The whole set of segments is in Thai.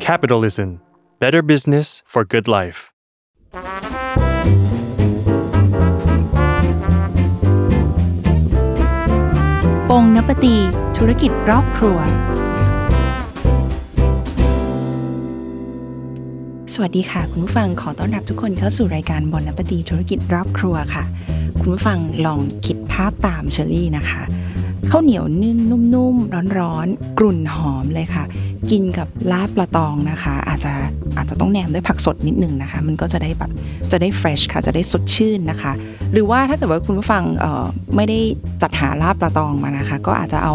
Capitalism Better Business for Good Life ปงนปตี ธุรกิจรอบครัว สวัสดีค่ะ คุณผู้ฟังขอต้อนรับทุกคนเข้าสู่รายการบนนปตีธุรกิจรอบครัวค่ะ คุณผู้ฟังลองคิดภาพตามเชอรี่นะคะข้าวเหนียวนึ่งนุ่มๆร้อนๆกลุ่นหอมเลยค่ะ กินกับลาบปลาตองนะคะ อาจจะอาจจะต้องแหนมด้วยผักสดนิดนึงนะคะ มันก็จะได้แบบจะได้เฟรชค่ะจะได้สดชื่นนะคะ หรือว่าถ้าเกิดว่าคุณผู้ฟังเอ่อไม่ได้จัดหาลาบปลาตองมานะคะ ก็อาจจะเอา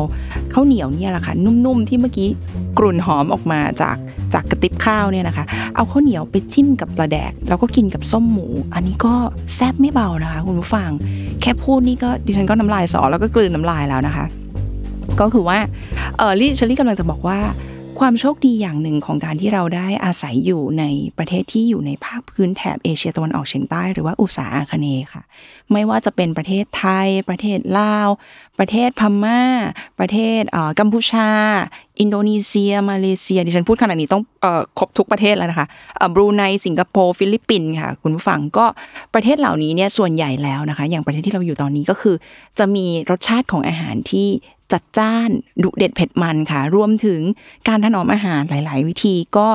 ข้าวเหนียวเนี่ยแหละค่ะนุ่มๆที่เมื่อกี้กลุ่นหอมออกมาจากจากกระติบข้าวเนี่ยนะคะ เอาข้าวเหนียวไปจิ้มกับปลาแดก แล้วก็กินกับส้มหมู อันนี้ก็แซ่บไม่เบานะคะ คุณผู้ฟัง แค่พูดนี่ก็ดิฉันก็น้ำลายสอแล้วก็กลืนน้ำลายแล้วนะคะ ก็คือว่าเออลี่เชอรี่กำลังจะบอกว่า ความโชคดีอย่างหนึ่งของการที่เราได้อาศัยอยู่ในประเทศที่อยู่ในภาคพื้นแถบเอเชียตะวันออกเฉียงใต้หรือว่าอุตสาอาคเนย์ค่ะ ไม่ว่าจะเป็นประเทศไทย ประเทศลาว ประเทศพม่า ประเทศเอ่อกัมพูชา อินโดนีเซีย มาเลเซีย ดิฉันพูดขนาดนี้ต้องเอ่อครบทุกประเทศแล้วนะคะเอ่อบรูไนสิงคโปร์ฟิลิปปินส์ค่ะ คุณผู้ฟังก็ประเทศเหล่านี้เนี่ยส่วนใหญ่แล้วนะคะ อย่างประเทศที่เราอยู่ตอนนี้ก็คือ จะมีรสชาติของอาหารที่ จัดจ้านดุเด็ดเผ็ดมันค่ะ รวมถึงการถนอมอาหารหลาย ๆ วิธีก็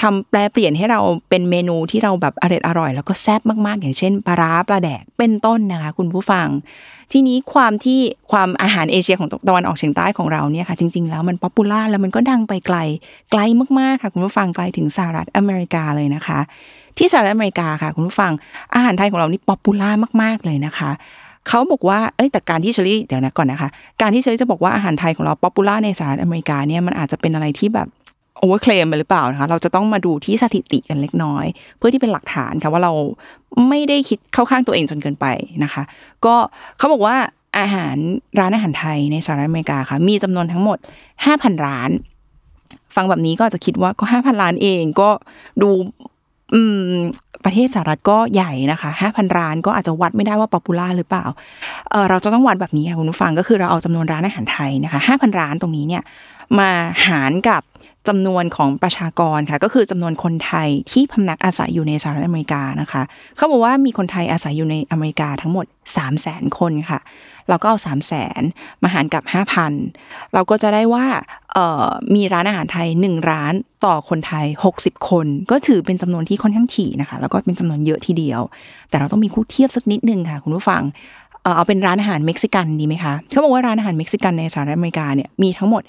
ทำแปรเปลี่ยนให้เราเป็นเมนูที่เราแบบอร่อยอร่อย แล้วก็แซ่บมาก ๆ อย่างเช่นปลาร้าปลาแดกเป็นต้นนะคะ คุณผู้ฟัง ทีนี้ความที่ความอาหารเอเชียของตะวันออกเฉียงใต้ของเราเนี่ยค่ะจริง ๆ แล้วมัน popular แล้วมันก็ดังไปไกลไกลมาก ๆ ค่ะ คุณผู้ฟังไกลถึงสหรัฐอเมริกาเลยนะคะ ที่สหรัฐอเมริกาค่ะ คุณผู้ฟังอาหารไทยของเรานี่ popular มาก ๆ เลยนะคะ เขาบอกว่าเอ้ยแต่การที่เชอรี่เดี๋ยวนะก่อนนะคะ การที่เชอรี่จะบอกว่าอาหารไทยของเรา popular ในสหรัฐอเมริกาเนี่ยมันอาจจะเป็นอะไรที่แบบ overclaim ไปหรือเปล่านะคะเราจะต้องมาดูที่สถิติกันเล็กน้อย เพื่อที่เป็นหลักฐานค่ะว่าเราไม่ได้คิดเข้าข้างตัวเองจนเกินไปนะคะ ก็เขาบอกว่าอาหารร้านอาหารไทยในสหรัฐอเมริกาค่ะ มีจำนวนทั้งหมด 5,000 ร้าน ฟังแบบนี้ก็จจะคิดว่าก็ 5,000 ร้านเองก็ดูอืม ประเทศสหรัฐก็ใหญ่นะคะ5,000ร้านก็อาจจะวัดไม่ได้ว่าป๊อปปูล่าหรือเปล่าเเราจะต้องวัดแบบนี้ค่ะคุณผู้ฟังก็คือเราเอาจำนวนร้านอาหารไทยนะคะ5,000ร้านตรงนี้เนี่ยมาหารกับ จำนวนของประชากรค่ะก็คือจำนวนคนไทยที่พำนักอาศัยอยู่ในสหรัฐอเมริกานะคะเขาบอกว่ามีคนไทยอาศัยอยู่ในอเมริกาทั้งหมด 3 0 0 0 0 0คนค่ะ เราก็เอา 3 0 0 0 0 0มาหารกับ 5,000 เราก็จะได้ว่ามีร้านอาหารไทย 1 ร้านต่อคนไทย 60 คน ก็ถือเป็นจำนวนที่ค่อนข้างถี่นะคะ แล้วก็เป็นจำนวนเยอะทีเดียว แต่เราต้องมีคู่เทียบสักนิดนึงค่ะคุณผู้ฟัง เอาเป็นร้านอาหารเม็กซิกันดีไหมคะเขาบอกว่าร้านอาหารเม็กซิกันในสหรัฐอเมริกาเนี่ยมีทั้งหมด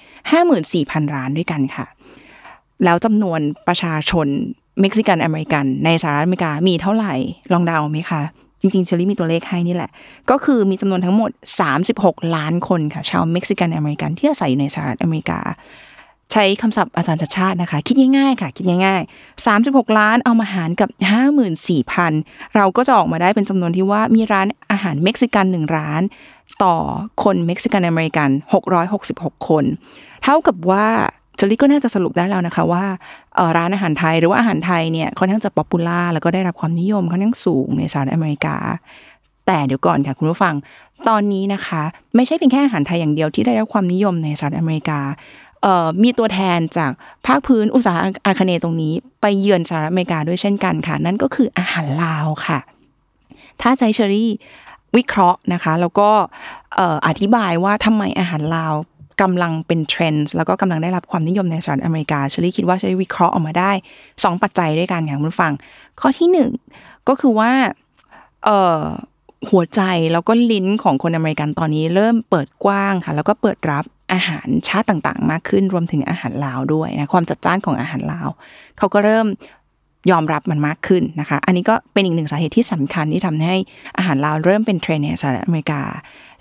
54,000 ร้านด้วยกันค่ะ แล้วจำนวนประชาชนเม็กซิกันอเมริกัน ในสหรัฐอเมริกามีเท่าไหร่ลองเดาไหมคะจริงๆเชอรี่มีตัวเลขให้นี่แหละ ก็คือมีจำนวนทั้งหมด 36 ล้านคนค่ะ ชาวเม็กซิกันอเมริกันที่อาศัยอยู่ในสหรัฐอเมริกา ใช้คำศัพท์อาจารย์ชัชชาตินะคะ คิดง่ายๆค่ะ คิดง่ายๆ 36 ล้านเอามาหารกับ 54,000 เราก็จะออกมาได้เป็นจำนวนที่ว่ามีร้านอาหารเม็กซิกันหนึ่งร้าน ต่อคนเม็กซิกันอเมริกัน 666 คน เท่ากับว่าเชอรี่ก็น่าจะสรุปได้แล้วนะคะว่าร้านอาหารไทยหรือว่าอาหารไทยเนี่ยค่อนข้างจะ popular แล้วก็ได้รับความนิยมค่อนข้างสูงในสหรัฐอเมริกา แต่เดี๋ยวก่อนค่ะคุณผู้ฟังตอนนี้นะคะ ไม่ใช่เพียงแค่อาหารไทยอย่างเดียวที่ได้รับความนิยมในสหรัฐอเมริกา มีตัวแทนจากภาคพื้นอุตสาหอาคเนย์ตรงนี้ ไปเยือนสหรัฐอเมริกาด้วยเช่นกันค่ะ นั่นก็คืออาหารลาวค่ะ ถ้าให้เชอรี่วิเคราะห์นะคะ แล้วก็อธิบายว่าทำไมอาหารลาวกำลังเป็นเทรนด์แล้วก็กำลังได้รับความนิยมในสหรัฐอเมริกาเชอรี่คิดว่าเชอรี่วิเคราะห์ออกมาได้ 2 ปัจจัยด้วยกันค่ะคุณผู้ฟัง ข้อที่ 1 ก็คือว่าหัวใจแล้วก็ลิ้นของคนอเมริกันตอนนี้เริ่มเปิดกว้างค่ะ แล้วก็เปิดรับ อาหารชาติต่างๆ มากขึ้นรวมถึงอาหารลาวด้วยนะความจัดจ้านของอาหารลาว เขาก็เริ่มยอมรับมันมากขึ้นนะคะ อันนี้ก็เป็นอีกหนึ่งสาเหตุที่สำคัญที่ทำให้อาหารลาวเริ่มเป็นเทรนด์ในสหรัฐอเมริกา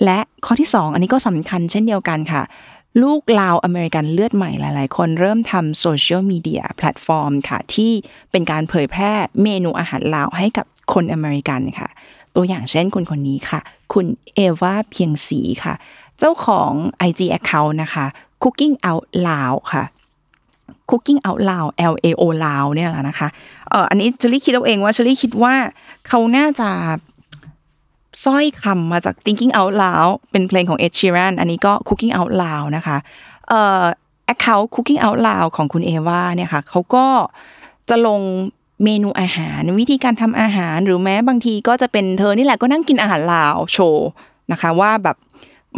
และข้อที่ 2 อันนี้ก็สำคัญเช่นเดียวกันค่ะ ลูกลาวอเมริกันเลือดใหม่หลาย ๆ คนเริ่มทำ social media platform ค่ะ ที่เป็นการเผยแพร่เมนูอาหารลาวให้กับคนอเมริกันค่ะ ตัวอย่างเช่นคนคนนี้ค่ะ คุณเอวาเพียงสีค่ะ เจ้าของ IG account นะคะ Cooking Out Loud ค่ะ Cooking Out Loud L A O Loud เนี่ยแหละนะคะเอออันนี้เชลี่คิดเอาเองว่าเชลี่คิดว่าเขาน่าจะสร้อยคำมาจาก Thinking Out Loud เป็นเพลงของ Ed Sheeran อันนี้ก็ Cooking Out Loud นะคะเอ่อ Account Cooking Out Loud ของคุณเอวาเนี่ยค่ะเขาก็จะลงเมนูอาหาร วิธีการทำอาหารหรือแม้บางทีก็จะเป็นเธอนี่แหละก็นั่งกินอาหารลาวโชว์นะคะ ว่าแบบ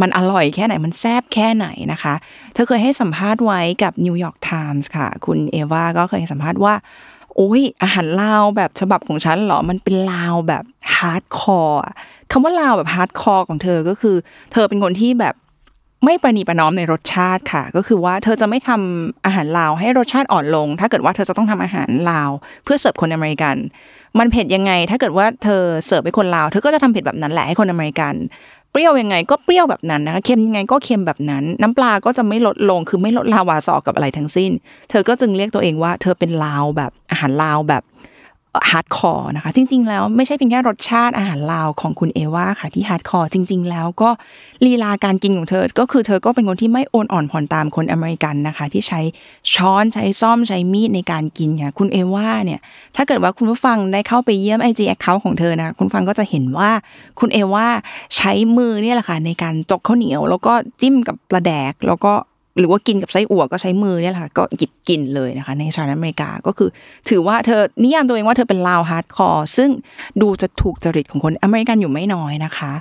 มันอร่อยแค่ไหนมันแซ่บแค่ไหนนะคะ เธอเคยให้สัมภาษณ์ไว้กับ New York Times ค่ะ คุณเอวาก็เคยให้สัมภาษณ์ว่า โอ้ยอาหารลาวแบบฉบับของฉันเหรอ มันเป็นลาวแบบ hardcore คำว่าลาวแบบ hardcore ของเธอก็คือ เธอเป็นคนที่แบบไม่ประนีประนอมในรสชาติค่ะ ก็คือว่าเธอจะไม่ทำอาหารลาวให้รสชาติอ่อนลง ถ้าเกิดว่าเธอจะต้องทำอาหารลาว เพื่อเสิร์ฟคนอเมริกัน มันเผ็ดยังไง ถ้าเกิดว่าเธอเสิร์ฟให้คนลาว เธอก็จะทำเผ็ดแบบนั้นแหละให้คนอเมริกัน เปรี้ยวยังไงก็เปรี้ยวแบบนั้นนะคะเค็มยังไงก็เค็มแบบนั้น น้ำปลาก็จะไม่ลดลงคือไม่ลดราวาศอกกับอะไรทั้งสิ้น เธอก็จึงเรียกตัวเองว่า เธอเป็นลาวแบบอาหารลาวแบบ hardcore นะคะ จริง ๆ แล้วไม่ใช่เพียงแค่รสชาติอาหารลาวของคุณเอวาค่ะที่ hardcore จริง ๆ แล้วก็ลีลาการกินของเธอ ก็คือเธอก็เป็นคนที่ไม่โอนอ่อนผ่อนตามคนอเมริกันนะคะ ที่ใช้ช้อนใช้ส้อมใช้มีดในการกินค่ะคุณเอว่าเนี่ยถ้าเกิดว่าคุณผู้ฟังได้เข้าไปเยี่ยม IG account ของเธอนะคุณฟังก็จะเห็นว่าคุณเอว่าใช้มือเนี่ยแหละค่ะในการจกข้าวเหนียว แล้วก็จิ้มกับปลาแดกแล้วก็ หรือว่ากินกับไส้อั่วก็ใช้มือเนี่ยแหละค่ะก็หยิบกินเลยนะคะ ในสหรัฐอเมริกาก็คือ ถือว่าเธอนิยามตัวเองว่าเธอเป็นลาว hardcore ซึ่งดูจะถูกจริตของคนอเมริกันอยู่ไม่น้อยนะคะ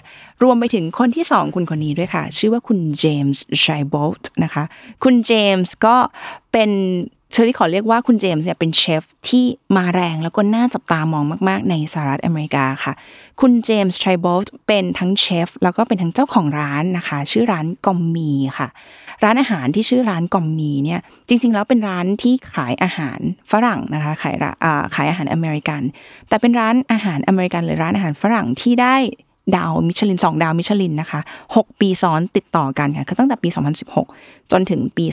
รวมไปถึงคนที่สองคุณคนนี้ด้วยค่ะ ชื่อว่าคุณเจมส์ชัยโบลต์นะคะ คุณเจมส์ก็เป็นเชอรี่ขอเรียกว่าคุณเจมส์เนี่ยเป็นเชฟที่มาแรงแล้วก็น่าจับตามองมาก ๆ ในสหรัฐอเมริกาค่ะ คุณเจมส์ชัยโบลต์เป็นทั้งเชฟแล้วก็เป็นทั้งเจ้าของร้านนะคะ ชื่อร้าน Commis ค่ะ ร้านอาหารที่ชื่อร้าน Commis เนี่ยจริง ๆ แล้วเป็นร้านที่ขายอาหารฝรั่งนะคะขายขายอาหารอเมริกัน แต่เป็นร้านอาหารอเมริกัน หรือร้านอาหารฝรั่งที่ได้ดาวมิชลิน2ดาวมิชลินนะคะ6 ปีซ้อนติดต่อกันค่ะคือตั้งแต่ปี 2016 จนถึงปี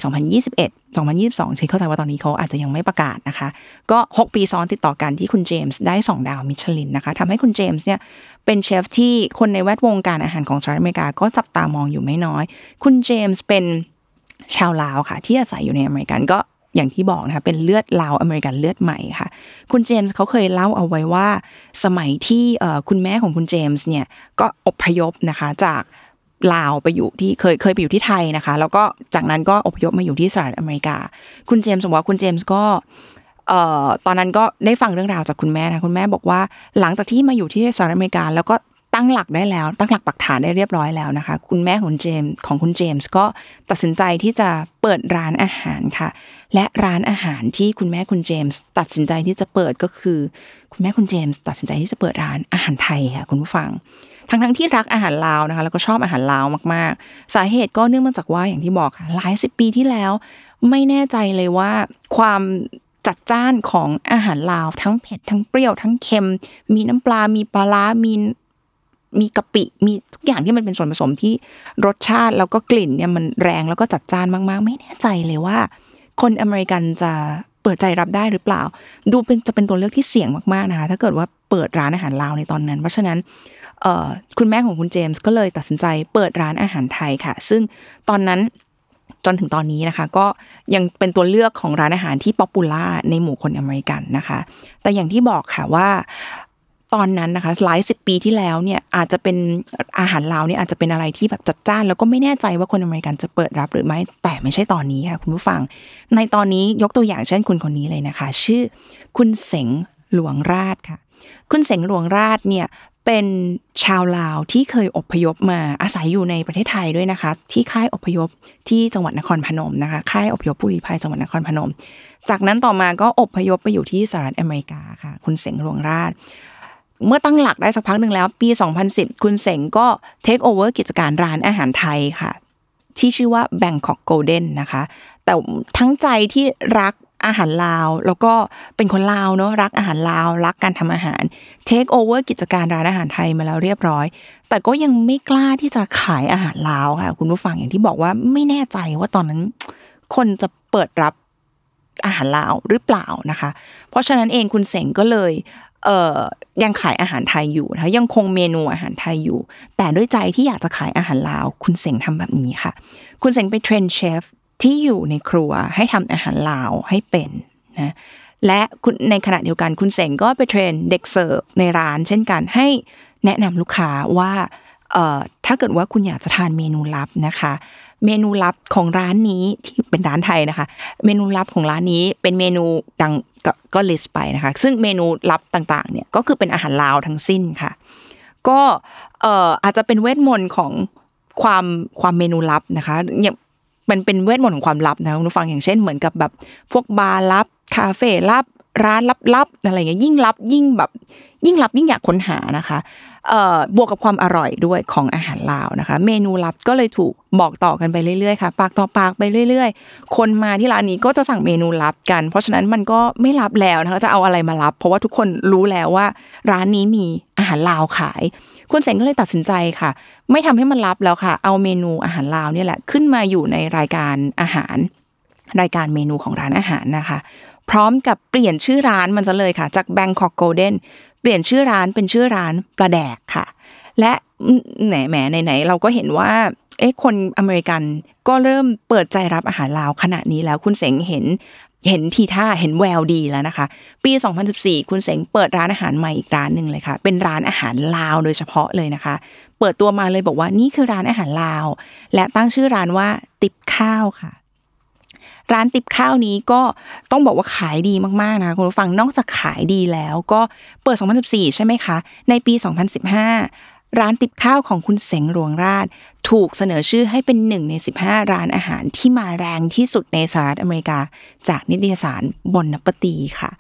2021 2022ฉันเข้าใจว่าตอนนี้เขาอาจจะยังไม่ประกาศนะคะ ก็ 6 ปีซ้อนติดต่อกันที่คุณเจมส์ได้ 2 ดาวมิชลินนะคะทำให้คุณเจมส์เนี่ยเป็นเชฟที่คนในแวดวงการอาหารของสหรัฐอเมริกาก็จับตามองอยู่ไม่น้อย คุณเจมส์เป็น ชาวลาวค่ะ ที่อาศัยอยู่ในอเมริกันก็อย่างที่บอกนะคะเป็นเลือดลาวอเมริกันเลือดใหม่ค่ะ คุณเจมส์เขาเคยเล่าเอาไว้ว่า สมัยที่คุณแม่ของคุณเจมส์เนี่ยก็อพยพนะคะจากลาวไปอยู่ที่เคยเคยไปอยู่ที่ไทยนะคะ แล้วก็จากนั้นก็อพยพมาอยู่ที่สหรัฐอเมริกา คุณเจมส์บอกว่าคุณเจมส์ก็เอ่อตอนนั้นก็ได้ฟังเรื่องราวจากคุณแม่นะคุณแม่บอกว่า หลังจากที่มาอยู่ที่สหรัฐอเมริกา แล้วก็ ตั้งหลักได้แล้ว ตั้งหลักปักฐานได้เรียบร้อยแล้วนะคะ คุณแม่ของเจมส์ของคุณเจมส์ก็ตัดสินใจที่จะเปิดร้านอาหารค่ะ และร้านอาหารที่คุณแม่คุณเจมส์ตัดสินใจที่จะเปิดก็คือ คุณแม่คุณเจมส์ตัดสินใจที่จะเปิดร้านอาหารไทยค่ะคุณผู้ฟัง ทั้งทั้งที่รักอาหารลาวนะคะแล้วก็ชอบอาหารลาวมากๆ สาเหตุก็เนื่องมาจากว่าอย่างที่บอกค่ะหลายสิบปีที่แล้ว ไม่แน่ใจเลยว่าความจัดจ้านของอาหารลาวทั้งเผ็ดทั้งเปรี้ยวทั้งเค็ม มีน้ำปลา มีปลาร้ามี มีกะปิมีทุกอย่างที่มันเป็นส่วนผสมที่รสชาติแล้วก็กลิ่นเนี่ยมันแรงแล้วก็จัดจ้านมาก ๆ ไม่แน่ใจเลยว่า คนอเมริกันจะเปิดใจรับได้หรือเปล่า ดูเป็นจะเป็นตัวเลือกที่เสี่ยงมากๆนะคะถ้าเกิดว่าเปิดร้านอาหารลาวในตอนนั้น เพราะฉะนั้นคุณแม่ของคุณเจมส์ก็เลยตัดสินใจเปิดร้านอาหารไทยค่ะ ซึ่งตอนนั้นจนถึงตอนนี้นะคะ ก็ยังเป็นตัวเลือกของร้านอาหารที่ popular ในหมู่คนอเมริกันนะคะ แต่อย่างที่บอกค่ะว่า ตอนนั้นนะคะหลายสิบปีที่แล้วเนี่ยอาจจะเป็นอาหารลาวเนี่ยอาจจะเป็นอะไรที่แบบจัดจ้าน แล้วก็ไม่แน่ใจว่าคนอเมริกันจะเปิดรับหรือไม่แต่ไม่ใช่ตอนนี้ค่ะคุณผู้ฟัง ในตอนนี้ยกตัวอย่างเช่นคุณคนนี้เลยนะคะ ชื่อคุณเสงหลวงราชค่ะ คุณเสงหลวงราชเนี่ยเป็นชาวลาวที่เคยอพยพมาอาศัยอยู่ในประเทศไทยด้วยนะคะ ที่ค่ายอพยพที่จังหวัดนครพนมนะคะ ค่ายอพยพผู้ลี้ภัยจังหวัดนครพนม จากนั้นต่อมาก็อพยพไปอยู่ที่สหรัฐอเมริกาค่ะ คุณเสงหลวงราช เมื่อตั้งหลักได้สักพักหนึ่งแล้ว ปี 2010 คุณเสงก็เทคโอเวอร์กิจการร้านอาหารไทยค่ะ ที่ชื่อว่า Bangkok Golden นะคะ แต่ทั้งใจที่รักอาหารลาว แล้วก็เป็นคนลาวเนาะรักอาหารลาว รักการทำอาหารเทคโอเวอร์กิจการร้านอาหารไทยมาแล้วเรียบร้อย แต่ก็ยังไม่กล้าที่จะขายอาหารลาวค่ะ คุณผู้ฟังอย่างที่บอกว่าไม่แน่ใจว่าตอนนั้น คนจะเปิดรับอาหารลาวหรือเปล่านะคะ เพราะฉะนั้นเองคุณเสงก็เลย เอ่อยังขายอาหารไทยอยู่นะยังคงเมนูอาหารไทยอยู่ แต่ด้วยใจที่อยากจะขายอาหารลาว คุณเสงทำแบบนี้ค่ะ คุณเสงไป train เชฟที่อยู่ในครัวให้ทำอาหารลาวให้เป็นนะและในขณะเดียวกันคุณเสงก็ไป train เด็กเสิร์ฟในร้านเช่นกันให้แนะนำลูกค้าว่าเออถ้าเกิดว่าคุณอยากจะทานเมนูลับนะคะ เมนูลับของร้านนี้ที่เป็นร้านไทยนะคะ เมนูลับของร้านนี้เป็นเมนูดังก็ก็ list ไปนะคะ ซึ่งเมนูลับต่างๆเนี่ยก็คือเป็นอาหารลาวทั้งสิ้นค่ะ ก็เอ่ออาจจะเป็นเวทมนต์ของความความเมนูลับนะคะอย่างมันเป็นเวทมนต์ของความลับนะคุณผู้ฟังอย่างเช่นเหมือนกับแบบพวกบาร์ลับคาเฟ่ลับร้านลับๆอะไรเงี้ยยิ่งลับยิ่งแบบยิ่งลับยิ่งอยากค้นหานะคะ บวกกับความอร่อยด้วยของอาหารลาวนะคะ เมนูลับก็เลยถูกบอกต่อกันไปเรื่อยๆค่ะ ปากต่อปากไปเรื่อย ๆ คนมาที่ร้านนี้ก็จะสั่งเมนูลับกัน เพราะฉะนั้นมันก็ไม่ลับแล้วนะคะจะเอาอะไรมาลับ เพราะว่าทุกคนรู้แล้วว่า ร้านนี้มีอาหารลาวขาย คุณเสงก็เลยตัดสินใจค่ะ ไม่ทำให้มันลับแล้วค่ะ เอาเมนูอาหารลาวเนี่ยแหละขึ้นมาอยู่ในรายการอาหาร รายการเมนูของร้านอาหารนะคะพร้อมกับเปลี่ยนชื่อร้านมันจะเลยค่ะ จาก Bangkok Golden เปลี่ยนชื่อร้านเป็นชื่อร้านปลาแดกค่ะ และแหนแหมไหนๆเราก็เห็นว่าเอ๊ะคนอเมริกันก็เริ่มเปิดใจรับอาหารลาวขณะนี้แล้วคุณเสงเห็นเห็นทีท่าเห็นแววดีแล้วนะคะ ปี 2014 คุณเสงเปิดร้านอาหารใหม่อีกร้านหนึ่งเลยค่ะ เป็นร้านอาหารลาวโดยเฉพาะเลยนะคะ เปิดตัวมาเลยบอกว่านี่คือร้านอาหารลาว และตั้งชื่อร้านว่าติบข้าวค่ะ ร้านติบข้าวนี้ก็ต้องบอกว่าขายดีมากๆนะคุณผู้ฟังนอกจากขายดีแล้วก็เปิด 2014 ใช่ไหมคะ ในปี 2015 ร้านติบข้าวของคุณเสงหลวงราช ถูกเสนอชื่อให้เป็นหนึ่งใน 15 ร้านอาหารที่มาแรงที่สุดในสหรัฐอเมริกา จากนิตยสารบนนปตีค่ะ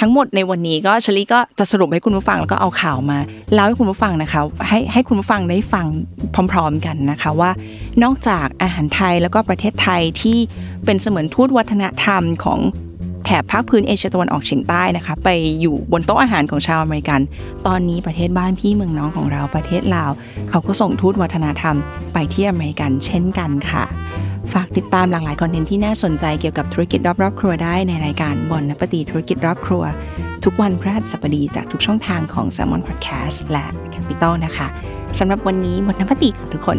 ทั้งหมดในวันนี้ก็ชลีก็จะสรุปให้คุณผู้ฟังแล้วก็เอาข่าวมาเล่าให้คุณผู้ฟังนะคะให้ให้คุณผู้ฟังได้ฟังพร้อม ๆกันนะคะว่า นอกจากอาหารไทยแล้วก็ประเทศไทยที่เป็นเสมือนทูตวัฒนธรรมของ แถบภาคพื้นเอเชียตะวันออกเฉียงใต้นะคะ ไปอยู่บนโต๊ะอาหารของชาวอเมริกัน ตอนนี้ประเทศบ้านพี่เมืองน้องของเราประเทศลาว เขาก็ส่งทูตวัฒนธรรมไปที่อเมริกันเช่นกันค่ะ ฝากติดตามหลากหลาย content ที่น่าสนใจเกี่ยวกับธุรกิจรอบรอบครัวได้ในรายการ Bon Appétit ธุรกิจรอบครัว ทุกวันพฤหัสบดีจากทุกช่องทางของ s ซ l m o n Podcast และ Capital นะคะสำหรับวันนี้บอนนปตีค่ะทุกคน